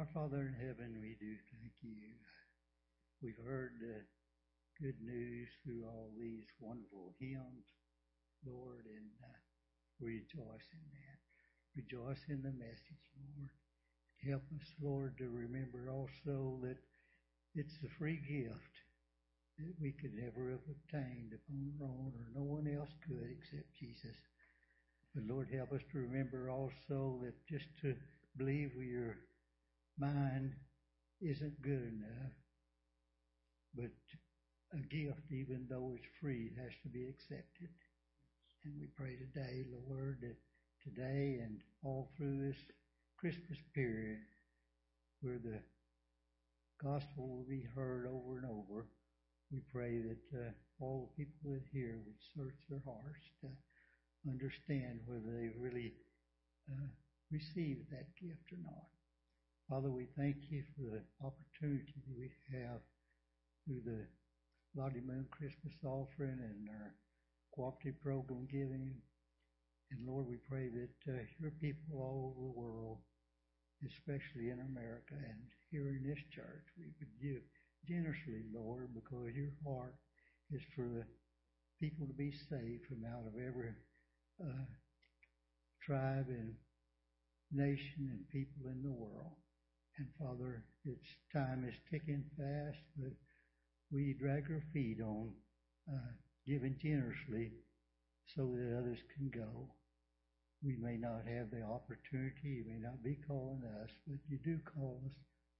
Our Father in heaven, we do thank you. We've heard the good news through all these wonderful hymns, Lord, and uh, rejoice in that. Rejoice in the message, Lord. Help us, Lord, to remember also that it's a free gift that we could never have obtained upon our own, or no one else could except Jesus. But Lord, help us to remember also that just to believe we are mind isn't good enough. But a gift, even though it's free, has to be accepted. And we pray today, Lord, that today and all through this Christmas period, where the gospel will be heard over and over, we pray that uh, all the people that hear would search their hearts to understand whether they really uh, received that gift or not. Father, we thank you for the opportunity that we have through the Lottie Moon Christmas offering and our cooperative program giving. And Lord, we pray that uh, your people all over the world, especially in America and here in this church, we would give generously, Lord, because your heart is for the people to be saved from out of every uh, tribe and nation and people in the world. And Father, its time is ticking fast, but we drag our feet on uh, giving generously so that others can go. We may not have the opportunity, you may not be calling us, but you do call us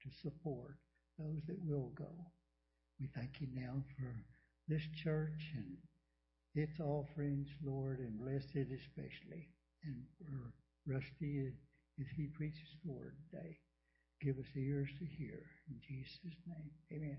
to support those that will go. We thank you now for this church and its offerings, Lord, and bless it especially. And for Rusty as he preaches word today. Give us ears to hear. In Jesus' name, amen.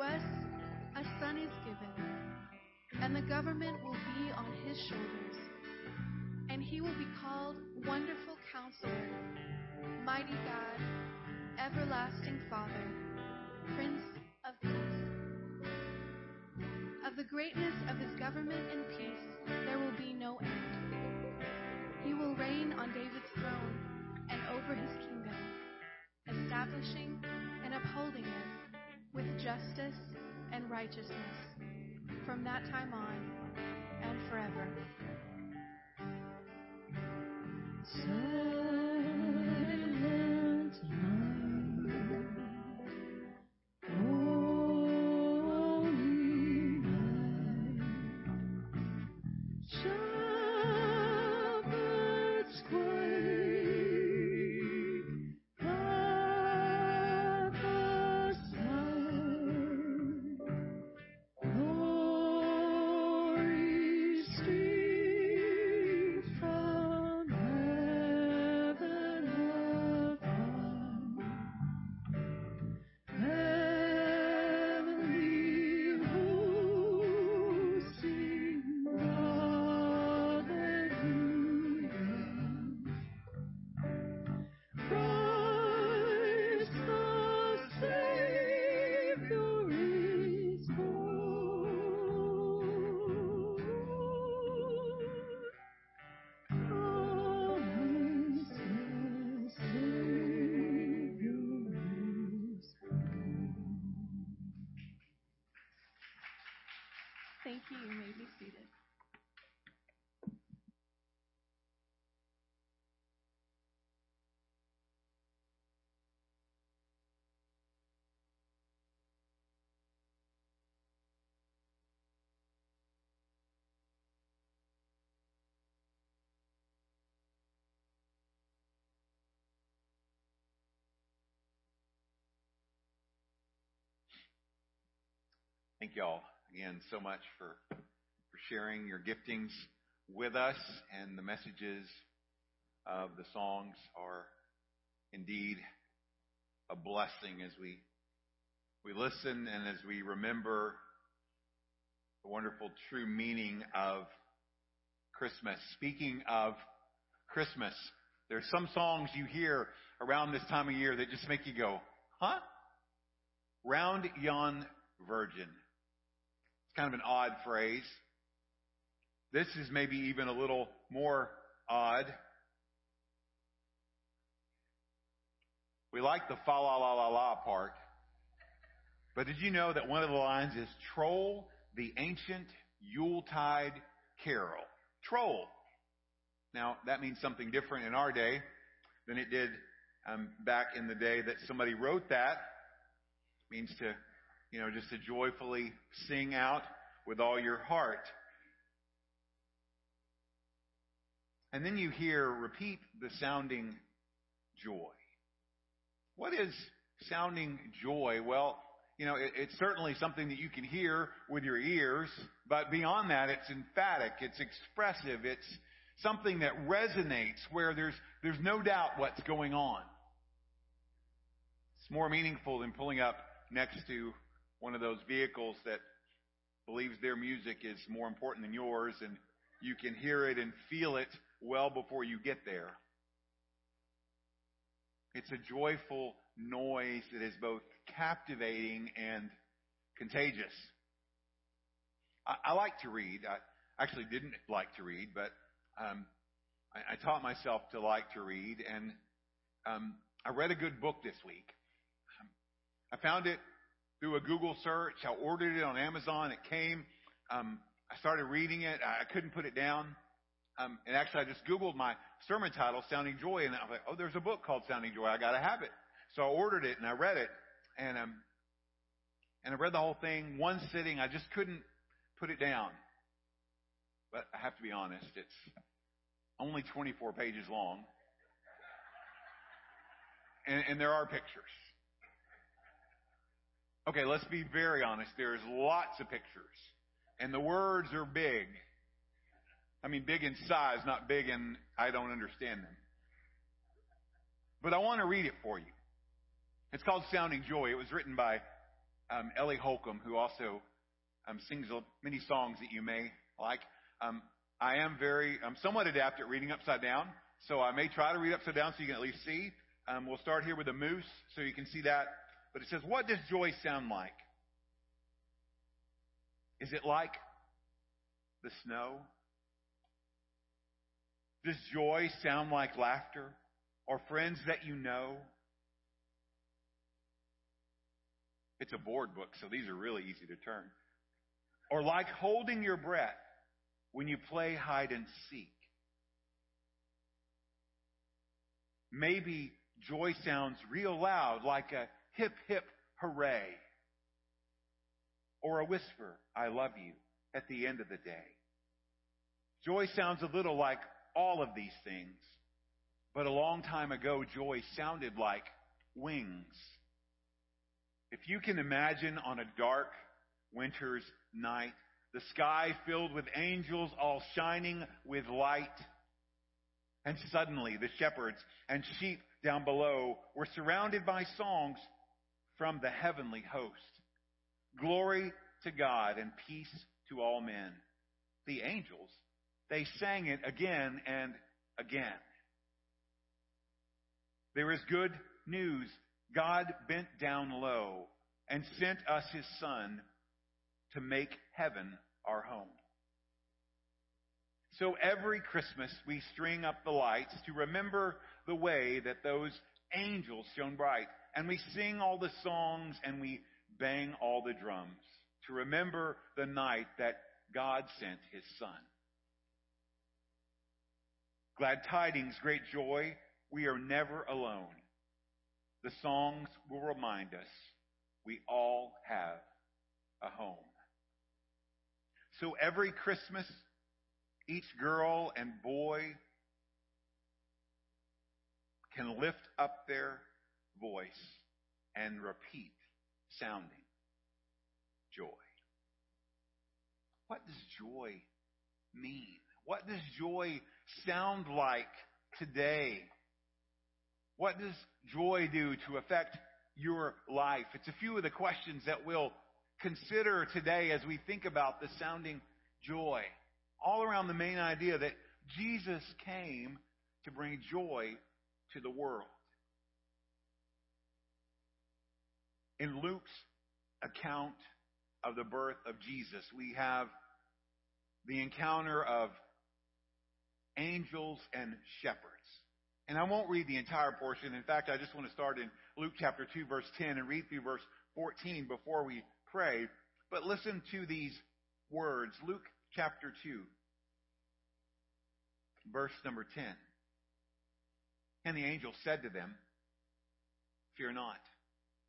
Us a son is given, and the government will be on his shoulders. And he will be called Wonderful Counselor, Mighty God, Everlasting Father, Prince of Peace. Of the greatness of his government and righteousness from that time on and forever. Silent Thank y'all again so much for, for sharing your giftings with us and the messages of the songs are indeed a blessing as we we listen and as we remember the wonderful true meaning of Christmas. Speaking of Christmas, there's some songs you hear around this time of year that just make you go, huh? Round yon virgin. Kind of an odd phrase. This is maybe even a little more odd. We like the fa la la la la part. But did you know that one of the lines is Troll the ancient Yuletide carol? Troll. Now, that means something different in our day than it did um, back in the day that somebody wrote that. It means to, you know, just to joyfully sing out with all your heart. And then you hear repeat the sounding joy. What is sounding joy. Well, you know, it, it's certainly something that you can hear with your ears, but beyond that, it's emphatic, it's expressive, it's something that resonates where there's, there's no doubt what's going on. It's more meaningful than pulling up next to one of those vehicles that believes their music is more important than yours and you can hear it and feel it well before you get there. It's a joyful noise that is both captivating and contagious. I, I like to read. I actually didn't like to read, but um, I, I, taught myself to like to read, and um, I read a good book this week. I found it through a Google search. I ordered it on Amazon. It came. Um, I started reading it. I couldn't put it down. Um, and actually, I just Googled my sermon title, Sounding Joy, and I was like, oh, there's a book called Sounding Joy. I got to have it. So I ordered it and I read it, and um, and I read the whole thing one sitting. I just couldn't put it down. But I have to be honest, it's only 24 pages long, and, and there are pictures. Okay, let's be very honest. There's lots of pictures, and the words are big. I mean, big in size, not big in I don't understand them. But I want to read it for you. It's called Sounding Joy. It was written by um, Ellie Holcomb, who also um, sings many songs that you may like. Um, I am very, I'm somewhat adept at reading upside down, so I may try to read upside down so you can at least see. Um, we'll start here with a moose, so you can see that. But it says, "What does joy sound like? Is it like the snow? Does joy sound like laughter or friends that you know?" It's a board book, so these are really easy to turn. Or like holding your breath when you play hide and seek. Maybe joy sounds real loud, like a hip hip hooray. Or a whisper, I love you, at the end of the day. Joy sounds a little like all of these things, but a long time ago, joy sounded like wings. If you can imagine on a dark winter's night, the sky filled with angels all shining with light, and suddenly the shepherds and sheep down below were surrounded by songs from the heavenly host. Glory to God and peace to all men. The angels, they sang it again and again. There is good news God bent down low and sent us his son to make heaven our home. So every Christmas we string up the lights to remember the way that those angels shone bright. And we sing all the songs and we bang all the drums to remember the night that God sent his son. Glad tidings, great joy, we are never alone. The songs will remind us we all have a home. So every Christmas, each girl and boy can lift up their voice and repeat sounding joy. What does joy mean? What does joy sound like today? What does joy do to affect your life? It's a few of the questions that we'll consider today as we think about the sounding joy. All around the main idea that Jesus came to bring joy to the world. In Luke's account of the birth of Jesus, we have the encounter of angels and shepherds. And I won't read the entire portion. In fact, I just want to start in Luke chapter 2 verse 10 and read through verse 14 before we pray. But listen to these words. Luke chapter 2 verse number 10. And the angel said to them, Fear not,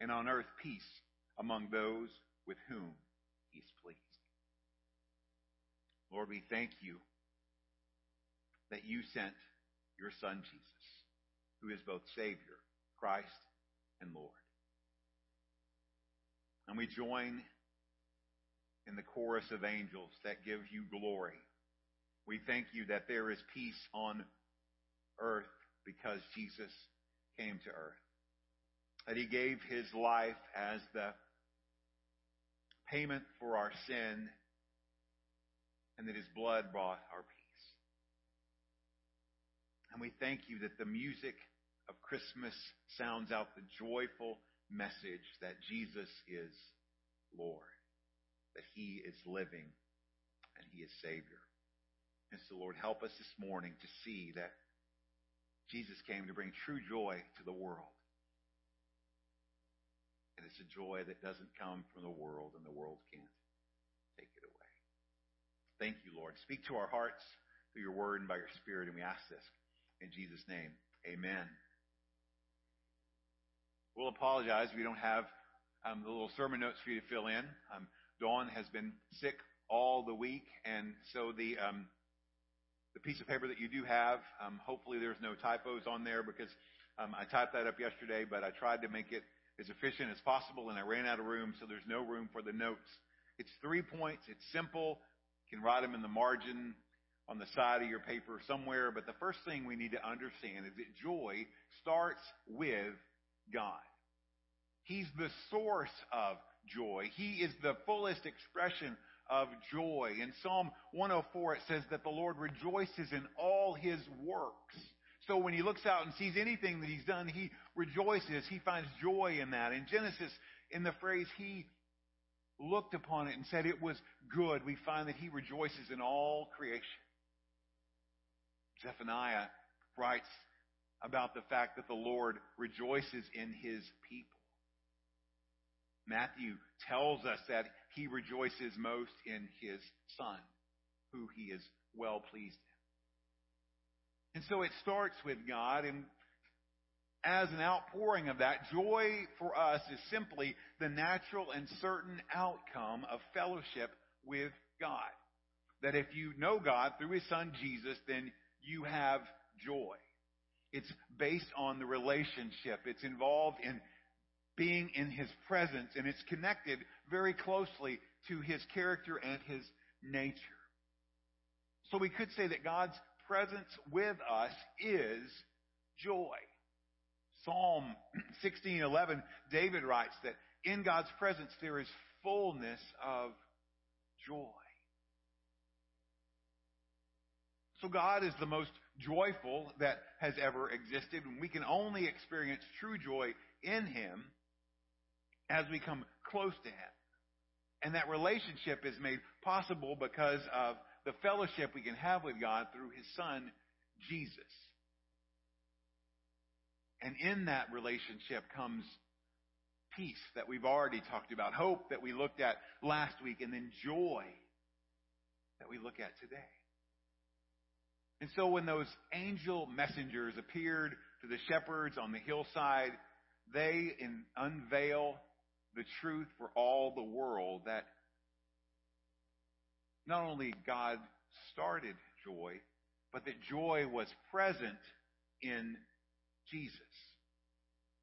and on earth peace among those with whom he's pleased. Lord, we thank you that you sent your son Jesus, who is both Savior, Christ, and Lord. And we join in the chorus of angels that give you glory. We thank you that there is peace on earth because Jesus came to earth. That he gave his life as the payment for our sin and that his blood brought our peace. And we thank you that the music of Christmas sounds out the joyful message that Jesus is Lord, that he is living and he is Savior. And so, Lord, help us this morning to see that Jesus came to bring true joy to the world. And it's a joy that doesn't come from the world, and the world can't take it away. Thank you, Lord. Speak to our hearts through your word and by your spirit, and we ask this in Jesus' name. Amen. We'll apologize. We don't have um, the little sermon notes for you to fill in. Um, Dawn has been sick all the week, and so the um, the piece of paper that you do have, um, hopefully there's no typos on there because um, I typed that up yesterday, but I tried to make it as efficient as possible, and I ran out of room, so there's no room for the notes. It's three points. It's simple. You can write them in the margin on the side of your paper somewhere. But the first thing we need to understand is that joy starts with God. He's the source of joy. He is the fullest expression of joy. In Psalm 104, it says that the Lord rejoices in all his works. So when he looks out and sees anything that he's done, he rejoices. He finds joy in that. In Genesis, in the phrase, he looked upon it and said it was good, we find that he rejoices in all creation. Zephaniah writes about the fact that the Lord rejoices in his people. Matthew tells us that he rejoices most in his Son, who he is well pleased in. And so it starts with God, and as an outpouring of that, joy for us is simply the natural and certain outcome of fellowship with God. That if you know God through his Son Jesus, then you have joy. It's based on the relationship. It's involved in being in his presence, and it's connected very closely to his character and his nature. So we could say that God's presence with us is joy. Psalm 16:11, David writes that in God's presence there is fullness of joy. So God is the most joyful that has ever existed, and we can only experience true joy in Him as we come close to Him. And that relationship is made possible because of the fellowship we can have with God through His Son, Jesus. And in that relationship comes peace that we've already talked about, hope that we looked at last week, and then joy that we look at today. And so when those angel messengers appeared to the shepherds on the hillside, they unveil the truth for all the world that not only God started joy, but that joy was present in Jesus.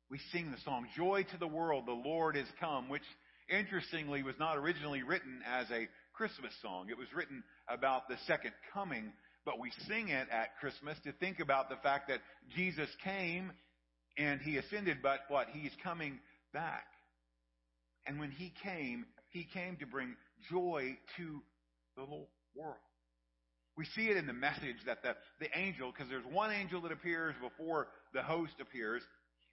We sing the song, Joy to the World, the Lord is come, which interestingly was not originally written as a Christmas song. It was written about the second coming, but we sing it at Christmas to think about the fact that Jesus came and he ascended, but what? He's coming back. And when he came, he came to bring joy to the whole world. We see it in the message that the, the angel, because there's one angel that appears before the host appears,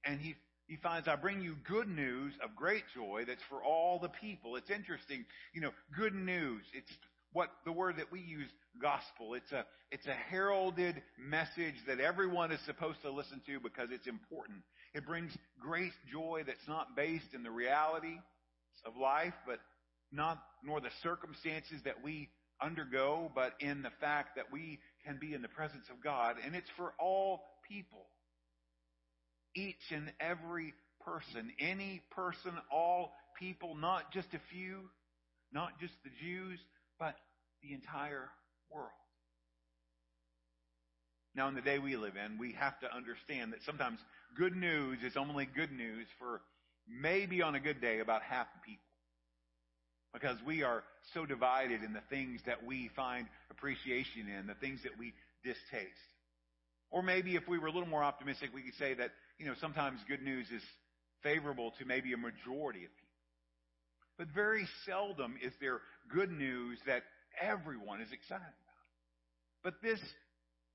and he, he finds, I bring you good news of great joy that's for all the people. It's interesting, you know, good news. It's what the word that we use, gospel. It's a, it's a heralded message that everyone is supposed to listen to because it's important. It brings great joy that's not based in the reality of life, but not, nor the circumstances that we undergo, but in the fact that we can be in the presence of God. And it's for all people. Each and every person, any person, all people, not just a few, not just the Jews, but the entire world. Now, in the day we live in, we have to understand that sometimes good news is only good news for maybe on a good day about half the people. Because we are so divided in the things that we find appreciation in, the things that we distaste. Or maybe if we were a little more optimistic, we could say that, you know, sometimes good news is favorable to maybe a majority of people. But very seldom is there good news that everyone is excited about. But this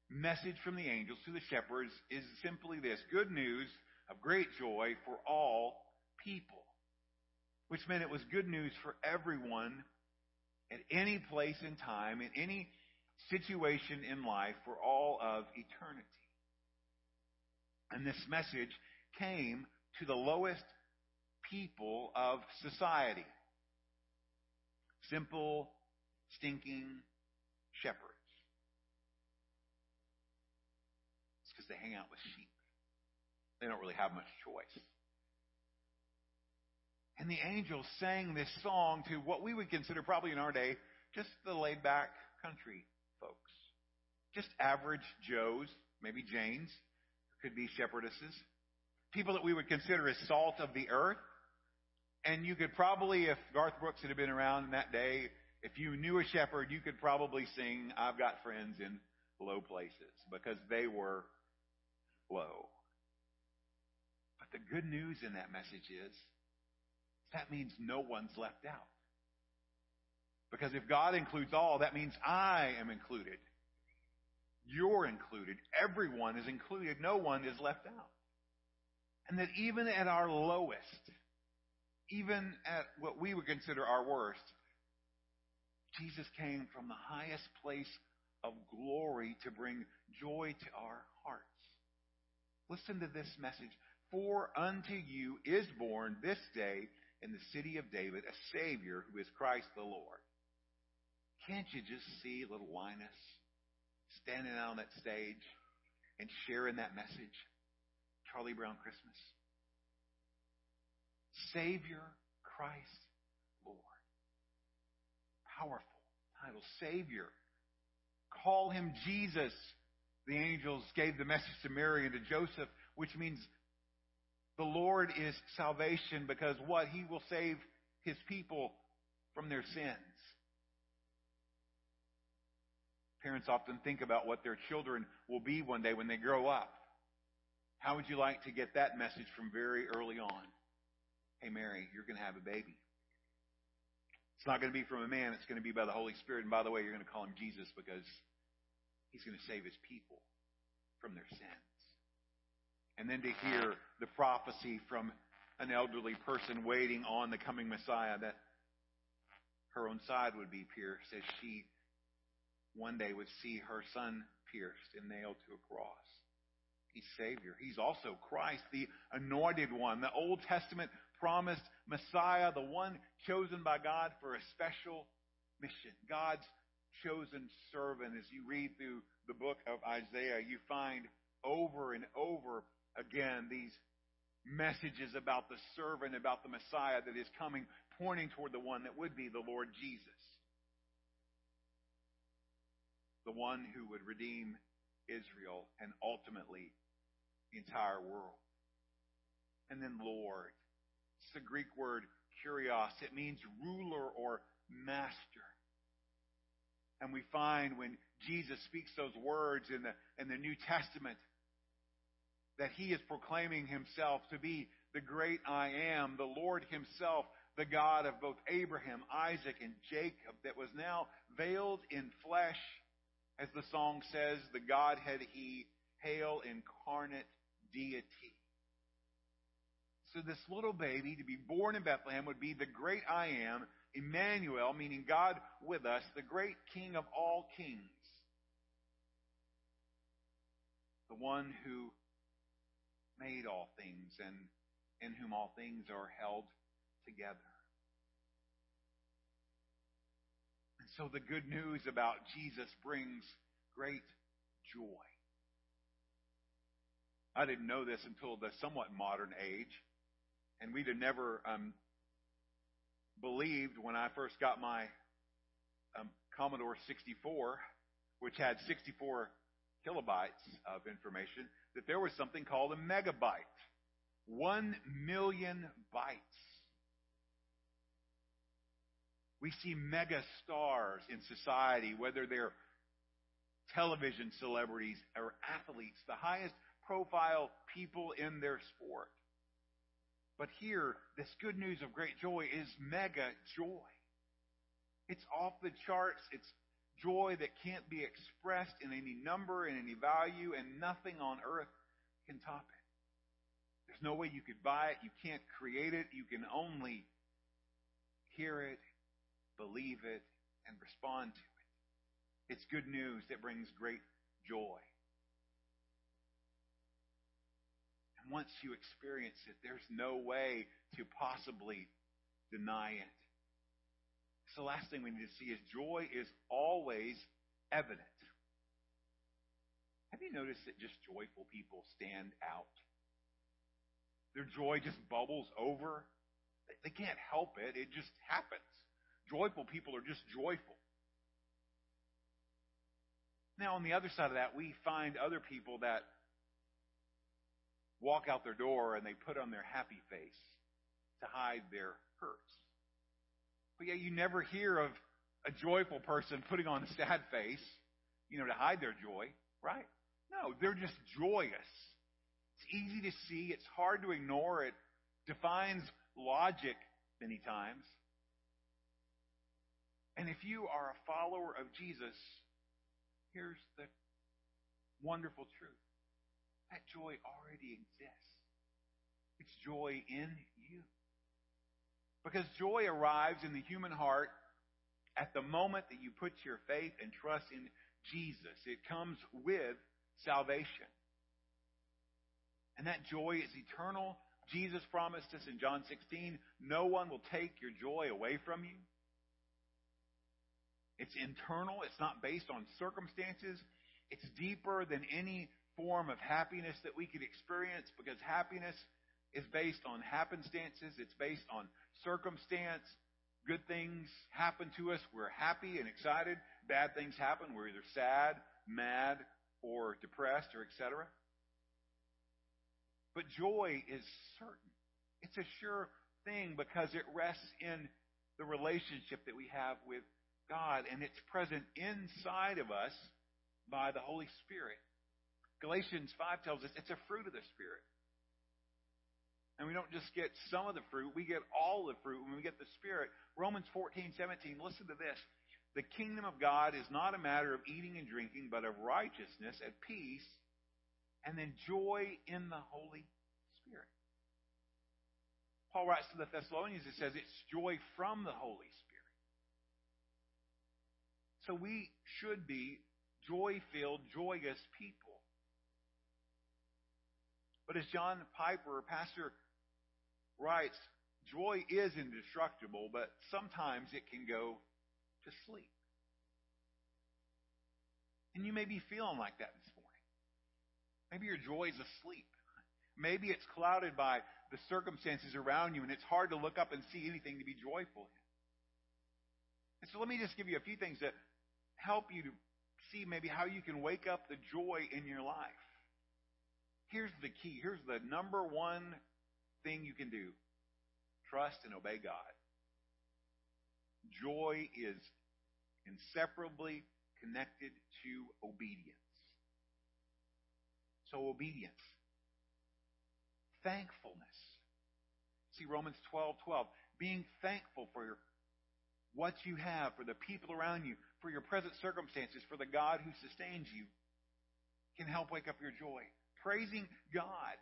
message from the angels to the shepherds is simply this good news of great joy for all people which meant it was good news for everyone at any place in time, in any situation in life for all of eternity. And this message came to the lowest people of society. Simple, stinking shepherds. It's because they hang out with sheep. They don't really have much choice. And the angels sang this song to what we would consider probably in our day just the laid back country folks. Just average Joes, maybe Janes, could be shepherdesses. People that we would consider as salt of the earth. And you could probably, if Garth Brooks had been around in that day, if you knew a shepherd, you could probably sing, I've got friends in low places, because they were low. But the good news in that message is that means no one's left out. Because if God includes all, that means I am included. You're included. Everyone is included. No one is left out. And that even at our lowest, even at what we would consider our worst, Jesus came from the highest place of glory to bring joy to our hearts. Listen to this message. For unto you is born this day in the city of David a Savior who is Christ the Lord. Can't you just see little Linus standing out on that stage and sharing that message? Charlie Brown Christmas. Savior Christ Lord. Powerful title, Savior. Call him Jesus. The angels gave the message to Mary and to Joseph, which means the Lord is salvation because what? He will save his people from their sins. Parents often think about what their children will be one day when they grow up. How would you like to get that message from very early on? Hey, Mary, you're going to have a baby. It's not going to be from a man, it's going to be by the Holy Spirit. And by the way, you're going to call him Jesus because he's going to save his people from their sins and then to hear the prophecy from an elderly person waiting on the coming Messiah that her own side would be pierced as she one day would see her son pierced and nailed to a cross. He's Savior. He's also Christ, the anointed one, the Old Testament promised Messiah, the one chosen by God for a special mission. God's chosen servant. As you read through the book of Isaiah, you find over and over again these messages about the servant, about the Messiah that is coming, pointing toward the one that would be the Lord Jesus. The one who would redeem Israel and ultimately the entire world. And then Lord. It's the Greek word kurios. It means ruler or master. And we find when Jesus speaks those words in the, in the New Testament, that he is proclaiming himself to be the great I am, the Lord himself, the God of both Abraham, Isaac, and Jacob, that was now veiled in flesh, as the song says, the Godhead he, hail incarnate deity. So this little baby to be born in Bethlehem would be the great I am Emmanuel, meaning God with us, the great King of all kings. The one who made all things and in whom all things are held together. And so the good news about Jesus brings great joy. I didn't know this until the somewhat modern age, and we'd have never um, believed when I first got my um, Commodore 64, which had 64 kilobytes of information, that there was something called a megabyte. One million bytes. We see mega stars in society, whether they're television celebrities or athletes, the highest profile people in their sport. But here, this good news of great joy is mega joy. It's off the charts. It's joy that can't be expressed in any number, in any value, and nothing on earth can top it. There's no way you could buy it. You can't create it. You can only hear it, believe it, and respond to it. It's good news that brings great joy. And once you experience it, there's no way to possibly deny it. So the last thing we need to see is joy is always evident. Have you noticed that just joyful people stand out? Their joy just bubbles over. They can't help it. It just happens. Joyful people are just joyful. Now, on the other side of that, we find other people that walk out their door and they put on their happy face to hide their hurts. But yet you never hear of a joyful person putting on a sad face, you know, to hide their joy, right? No, they're just joyous. It's easy to see. It's hard to ignore. It defines logic many times. And if you are a follower of Jesus, here's the wonderful truth. That joy already exists. It's joy in you. Because joy arrives in the human heart at the moment that you put your faith and trust in Jesus. It comes with salvation. And that joy is eternal. Jesus promised us in John 16, no one will take your joy away from you. It's internal. It's not based on circumstances. It's deeper than any form of happiness that we could experience because happiness is based on happenstances. It's based on circumstance. Good things happen to us. We're happy and excited. Bad things happen. We're either sad, mad, or depressed, or etc. But joy is certain. It's a sure thing because it rests in the relationship that we have with God, and it's present inside of us by the Holy Spirit. Galatians 5 tells us it's a fruit of the Spirit. And we don't just get some of the fruit, we get all the fruit when we get the Spirit. Romans 14, 17, listen to this. The kingdom of God is not a matter of eating and drinking, but of righteousness and peace, and then joy in the Holy Spirit. Paul writes to the Thessalonians, it says it's joy from the Holy Spirit. So we should be joy filled, joyous people. But as John Piper, pastor, writes, joy is indestructible, but sometimes it can go to sleep. And you may be feeling like that this morning. Maybe your joy is asleep. Maybe it's clouded by the circumstances around you and it's hard to look up and see anything to be joyful in. And so let me just give you a few things that help you to see maybe how you can wake up the joy in your life. Here's the key. Here's the number one thing you can do. Trust and obey God. Joy is inseparably connected to obedience. So obedience. Thankfulness. See Romans 12, 12. Being thankful for what you have, for the people around you, for your present circumstances, for the God who sustains you, can help wake up your joy. Praising God.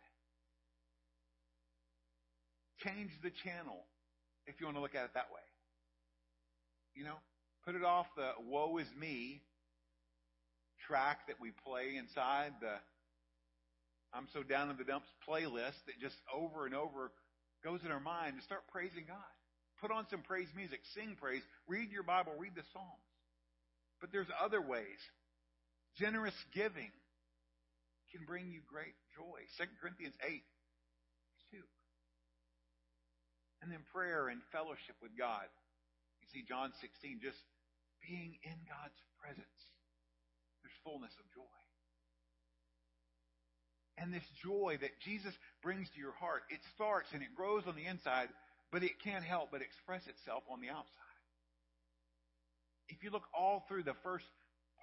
Change the channel, if you want to look at it that way. You know, put it off the woe is me track that we play inside the I'm so down in the dumps playlist that just over and over goes in our mind to start praising God. Put on some praise music, sing praise, read your Bible, read the Psalms. But there's other ways. Generous giving can bring you great joy. 2 Corinthians 8, 2. And then prayer and fellowship with God. You see John 16, just being in God's presence. There's fullness of joy. And this joy that Jesus brings to your heart, it starts and it grows on the inside, but it can't help but express itself on the outside. If you look all through the first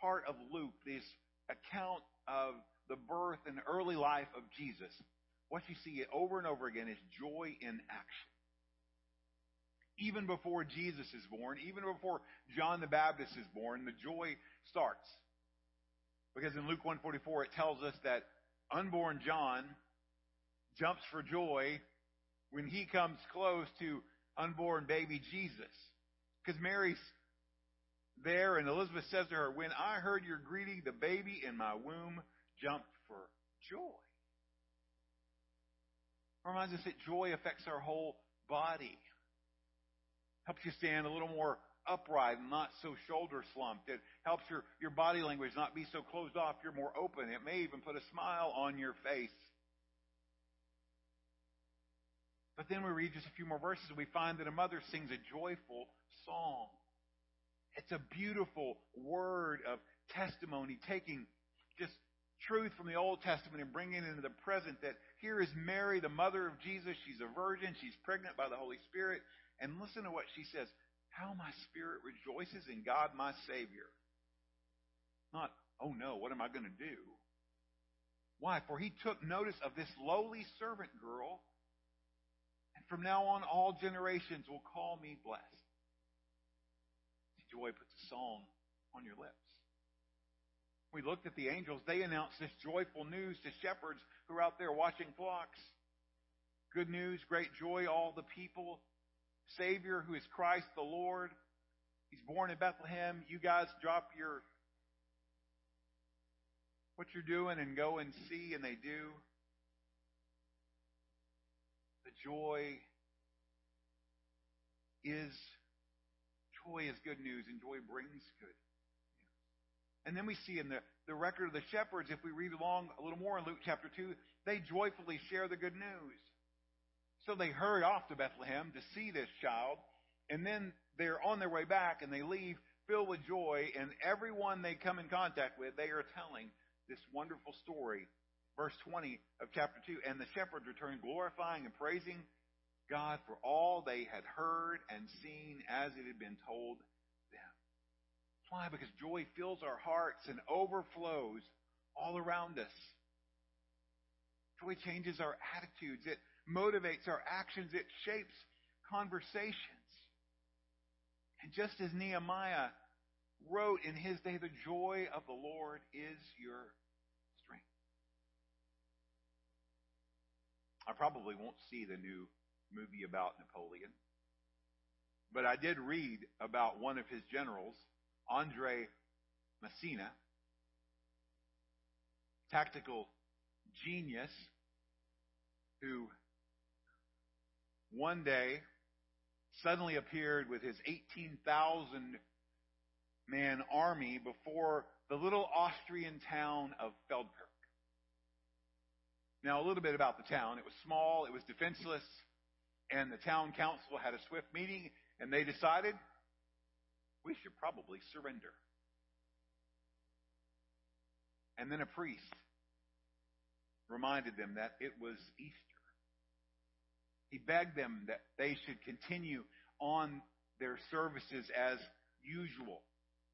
part of Luke, this account of the birth and early life of Jesus, what you see over and over again is joy in action. Even before Jesus is born, even before John the Baptist is born, the joy starts. Because in Luke 144 it tells us that unborn John jumps for joy when he comes close to unborn baby Jesus. Because Mary's there and Elizabeth says to her, When I heard your greeting, the baby in my womb jumped for joy. Reminds us that joy affects our whole body. Helps you stand a little more upright and not so shoulder slumped. It helps your, your body language not be so closed off. You're more open. It may even put a smile on your face. But then we read just a few more verses and we find that a mother sings a joyful song. It's a beautiful word of testimony, taking just truth from the Old Testament and bringing it into the present that here is Mary, the mother of Jesus. She's a virgin. She's pregnant by the Holy Spirit. And listen to what she says. How my spirit rejoices in God my Savior. Not, oh no, what am I going to do? Why? For he took notice of this lowly servant girl, and from now on all generations will call me blessed. Joy puts a song on your lips. We looked at the angels. They announced this joyful news to shepherds who are out there watching flocks. Good news, great joy, all the people. Savior who is Christ the Lord. He's born in Bethlehem. You guys drop your what you're doing and go and see, and they do. The joy is joy is good news, and joy brings good news. And then we see in the, the record of the shepherds, if we read along a little more in Luke chapter 2, they joyfully share the good news. So they hurry off to Bethlehem to see this child, and then they're on their way back and they leave filled with joy, and everyone they come in contact with, they are telling this wonderful story. Verse 20 of chapter 2, and the shepherds returned glorifying and praising God for all they had heard and seen as it had been told them. Why? Because joy fills our hearts and overflows all around us. Joy changes our attitudes. It motivates our actions. It shapes conversations. And just as Nehemiah wrote in his day, the joy of the Lord is your strength. I probably won't see the new movie about Napoleon, but I did read about one of his generals, Andre Massena, tactical genius, who one day suddenly appeared with his 18,000 man army before the little Austrian town of Feldkirch. Now, a little bit about the town. It was small, it was defenseless, and the town council had a swift meeting, and they decided we should probably surrender. And then a priest reminded them that it was Easter. He begged them that they should continue on their services as usual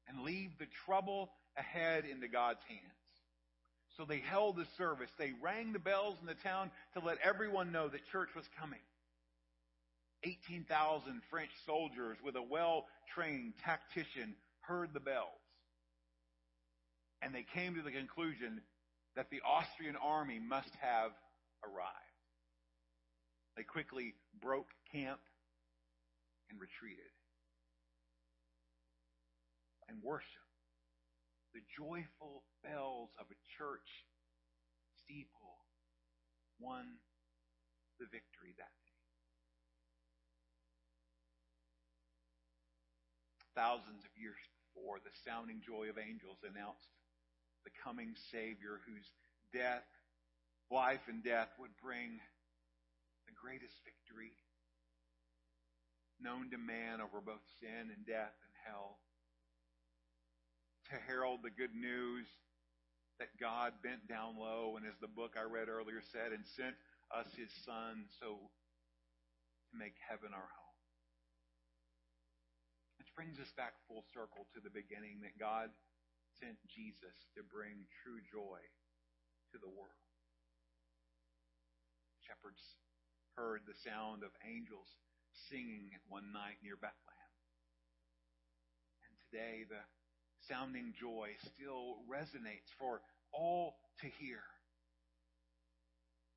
and leave the trouble ahead into God's hands. So they held the service. They rang the bells in the town to let everyone know that church was coming. 18,000 French soldiers with a well trained tactician heard the bells. And they came to the conclusion that the Austrian army must have arrived. They quickly broke camp and retreated. And worship. The joyful bells of a church steeple won the victory that day. Thousands of years before, the sounding joy of angels announced the coming Savior whose death, life and death would bring greatest victory known to man over both sin and death and hell. To herald the good news that God bent down low and as the book I read earlier said and sent us his son so to make heaven our home. Which brings us back full circle to the beginning that God sent Jesus to bring true joy to the world. Shepherds heard the sound of angels singing one night near Bethlehem. And today the sounding joy still resonates for all to hear.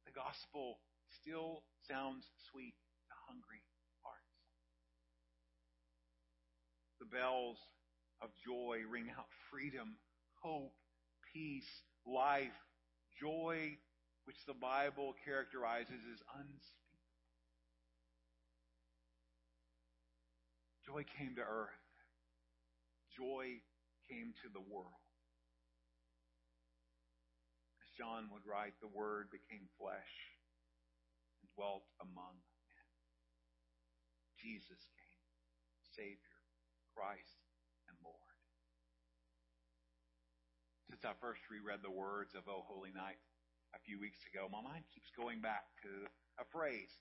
The gospel still sounds sweet to hungry hearts. The bells of joy ring out freedom, hope, peace, life, joy, which the Bible characterizes as unspeakable. Joy came to earth. Joy came to the world. As John would write, the Word became flesh and dwelt among men. Jesus came, Savior, Christ, and Lord. Since I first reread the words of O Holy Night a few weeks ago, my mind keeps going back to a phrase,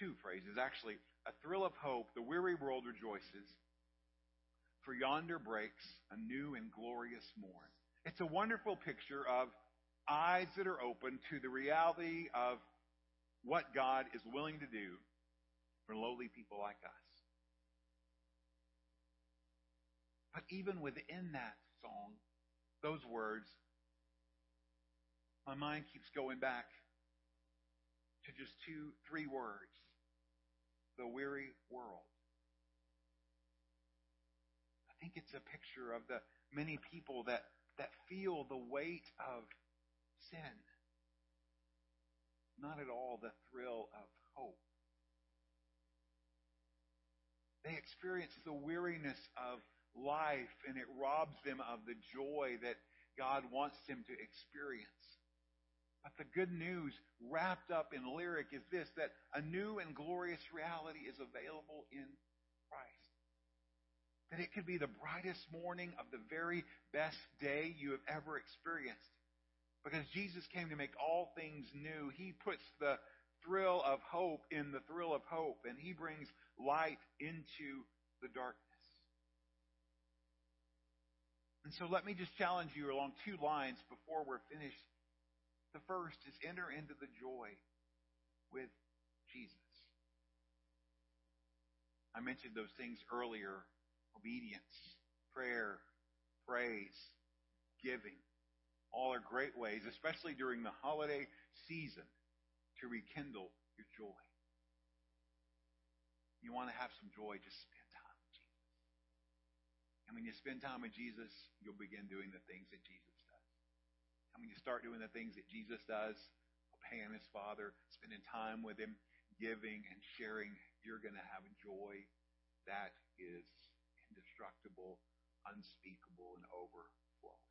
two phrases actually. A thrill of hope, the weary world rejoices for yonder breaks a new and glorious morn. It's a wonderful picture of eyes that are open to the reality of what God is willing to do for lowly people like us. But even within that song, those words, my mind keeps going back to just two, three words. The weary world. I think it's a picture of the many people that, that feel the weight of sin. Not at all the thrill of hope. They experience the weariness of life and it robs them of the joy that God wants them to experience. But the good news wrapped up in lyric is this, that a new and glorious reality is available in Christ. That it could be the brightest morning of the very best day you have ever experienced. Because Jesus came to make all things new. He puts the thrill of hope in the thrill of hope, and He brings light into the darkness. And so let me just challenge you along two lines before we're finished the first is enter into the joy with Jesus. I mentioned those things earlier obedience, prayer, praise, giving. All are great ways, especially during the holiday season, to rekindle your joy. You want to have some joy, just spend time with Jesus. And when you spend time with Jesus, you'll begin doing the things that Jesus and when you start doing the things that Jesus does, obeying his Father, spending time with him, giving and sharing, you're going to have a joy that is indestructible, unspeakable, and overflowing.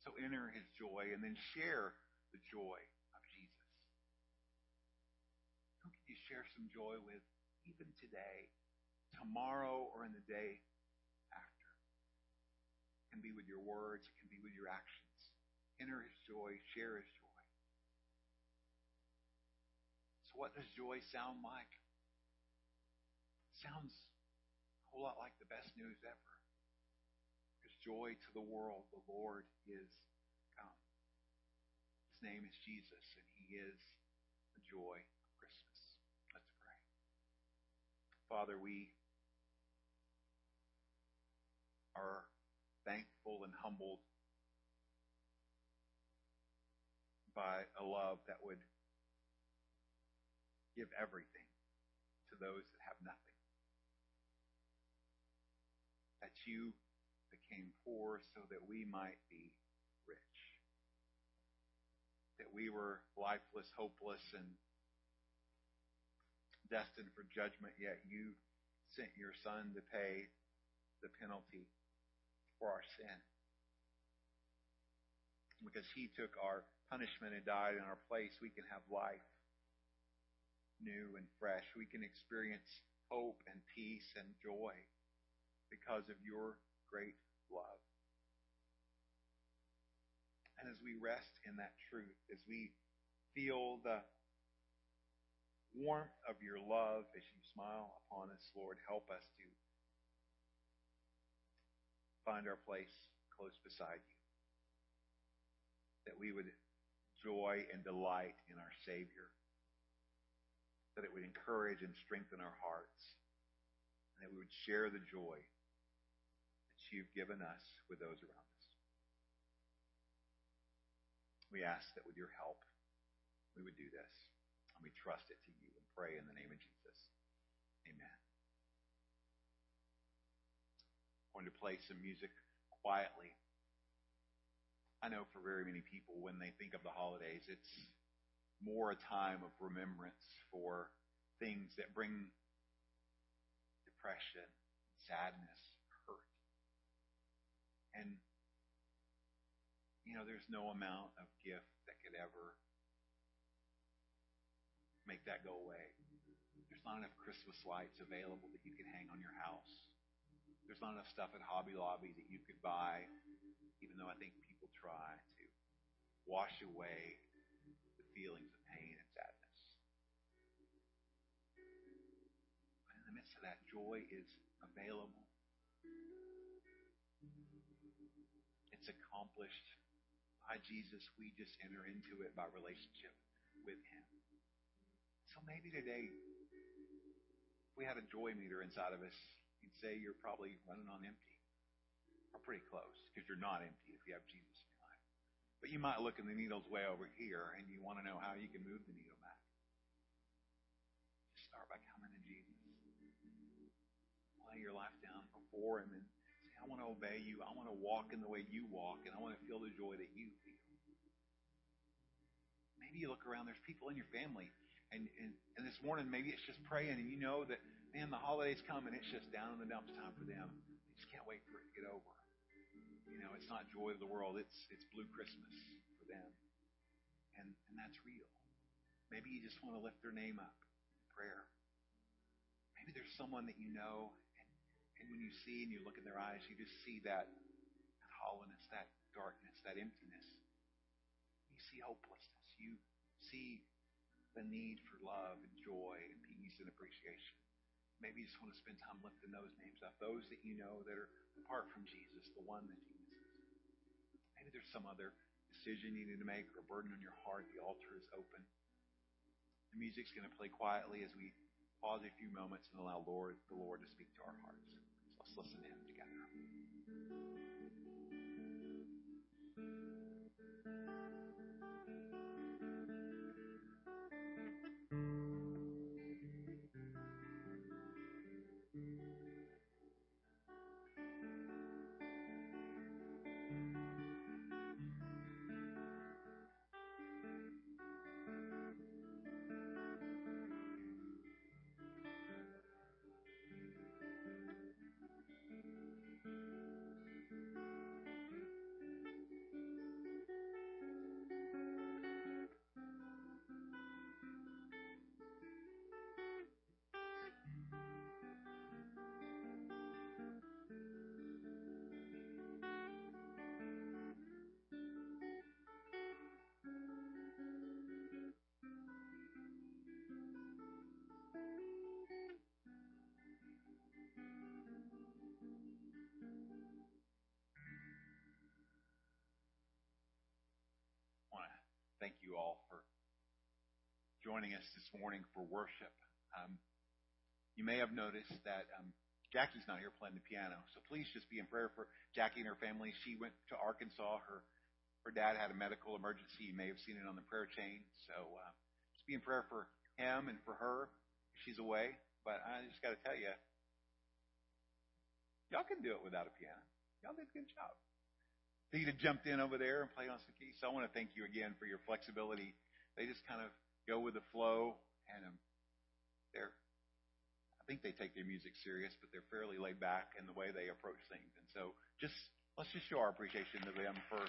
So enter his joy and then share the joy of Jesus. Who can you share some joy with even today, tomorrow, or in the day after? It can be with your words, it can be with your actions enter his joy, share his joy. So what does joy sound like? Sounds a whole lot like the best news ever. Because joy to the world, the Lord is come. His name is Jesus, and he is the joy of Christmas. Let's pray. Father, we are thankful and humbled by a love that would give everything to those that have nothing. That you became poor so that we might be rich. That we were lifeless, hopeless, and destined for judgment, yet you sent your son to pay the penalty for our sin. Because he took our punishment and died in our place, we can have life new and fresh. We can experience hope and peace and joy because of your great love. And as we rest in that truth, as we feel the warmth of your love as you smile upon us, Lord, help us to find our place close beside you. That we would joy and delight in our Savior. That it would encourage and strengthen our hearts. And that we would share the joy that you've given us with those around us. We ask that with your help, we would do this. And we trust it to you and pray in the name of Jesus. Amen. I'm going to play some music quietly. I know for very many people, when they think of the holidays, it's more a time of remembrance for things that bring depression, sadness, hurt. And, you know, there's no amount of gift that could ever make that go away. There's not enough Christmas lights available that you can hang on your house. There's not enough stuff at Hobby Lobby that you could buy, even though I think people try to wash away the feelings of pain and sadness. But in the midst of that, joy is available. It's accomplished by Jesus. We just enter into it by relationship with Him. So maybe today, if we had a joy meter inside of us, you'd say you're probably running on empty. Or pretty close, because you're not empty if you have Jesus in your life. But you might look and the needle's way over here, and you want to know how you can move the needle back. Just start by coming to Jesus. Lay your life down before Him and say, I want to obey you. I want to walk in the way you walk, and I want to feel the joy that you feel. Maybe you look around, there's people in your family and, and, and this morning, maybe it's just praying, and you know that, man, the holidays come, and it's just down in the dumps time for them. They just can't wait for it to get over. You know, it's not joy of the world; it's it's blue Christmas for them, and and that's real. Maybe you just want to lift their name up in prayer. Maybe there's someone that you know, and, and when you see and you look in their eyes, you just see that, that hollowness, that darkness, that emptiness. You see hopelessness. You see the need for love and joy and peace and appreciation. Maybe you just want to spend time lifting those names up, those that you know that are apart from Jesus, the one that misses. Maybe there's some other decision you need to make or burden on your heart. The altar is open. The music's going to play quietly as we pause a few moments and allow Lord, the Lord to speak to our hearts. So let's listen to him together. Thank you all for joining us this morning for worship. Um, you may have noticed that um, Jackie's not here playing the piano, so please just be in prayer for Jackie and her family. She went to Arkansas. Her her dad had a medical emergency. You may have seen it on the prayer chain. So uh, just be in prayer for him and for her. She's away, but I just got to tell you, y'all can do it without a piano. Y'all did a good job. Theda jumped in over there and played on some keys. So I want to thank you again for your flexibility. They just kind of go with the flow, and um, they're, I think they take their music serious, but they're fairly laid back in the way they approach things. And so just let's just show our appreciation to them for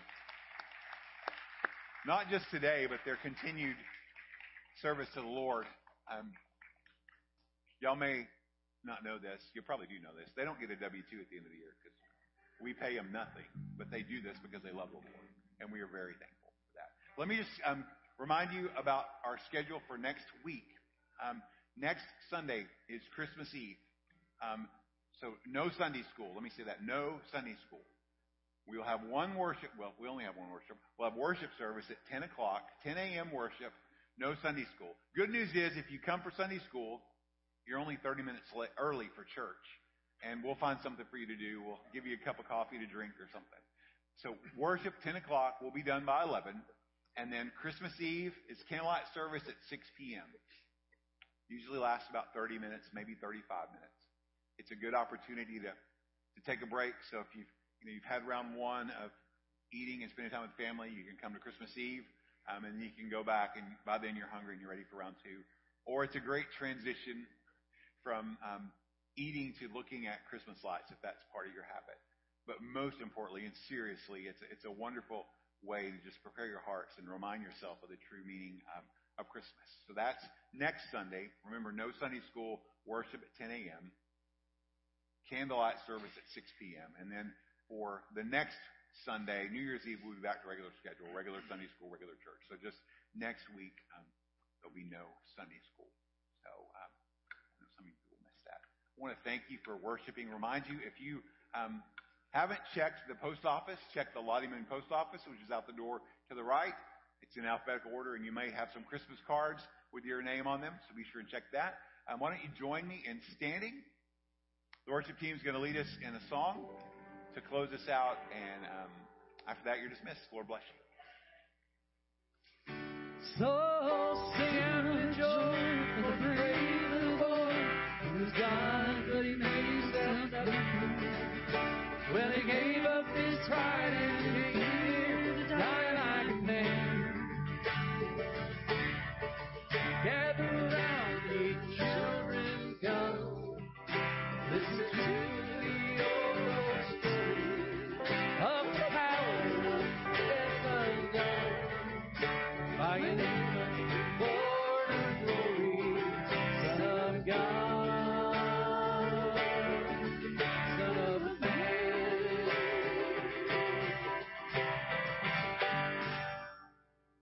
not just today, but their continued service to the Lord. Um, y'all may not know this. You probably do know this. They don't get a W two at the end of the year because we pay them nothing, but they do this because they love the Lord, and we are very thankful for that. Let me just um, remind you about our schedule for next week. Um, next Sunday is Christmas Eve. Um, so no Sunday school. Let me say that. No Sunday school. We will have one worship. Well, we only have one worship. We'll have worship service at 10 o'clock, 10 a.m. worship. No Sunday school. Good news is if you come for Sunday school, you're only 30 minutes early for church and we'll find something for you to do. We'll give you a cup of coffee to drink or something. So worship 10 o'clock We'll be done by 11. And then Christmas Eve is candlelight service at 6 p.m. Usually lasts about 30 minutes, maybe 35 minutes. It's a good opportunity to, to take a break. So if you've, you know, you've had round one of eating and spending time with family, you can come to Christmas Eve. Um, and you can go back and by then you're hungry and you're ready for round two. Or it's a great transition from um, eating to looking at Christmas lights if that's part of your habit. But most importantly and seriously, it's it's a wonderful way to just prepare your hearts and remind yourself of the true meaning um, of Christmas. So that's next Sunday. Remember, no Sunday school worship at 10 a.m. Candlelight service at 6 p.m. And then for the next Sunday, New Year's Eve, we'll be back to regular schedule, regular Sunday school, regular church. So just next week, um, there'll be no Sunday school. So want to thank you for worshiping. Remind you, if you um, haven't checked the post office, check the Lottie Moon post office, which is out the door to the right. It's in alphabetical order, and you may have some Christmas cards with your name on them, so be sure and check that. Um, why don't you join me in standing? The worship team is going to lead us in a song to close us out, and um, after that, you're dismissed. Lord bless you. So made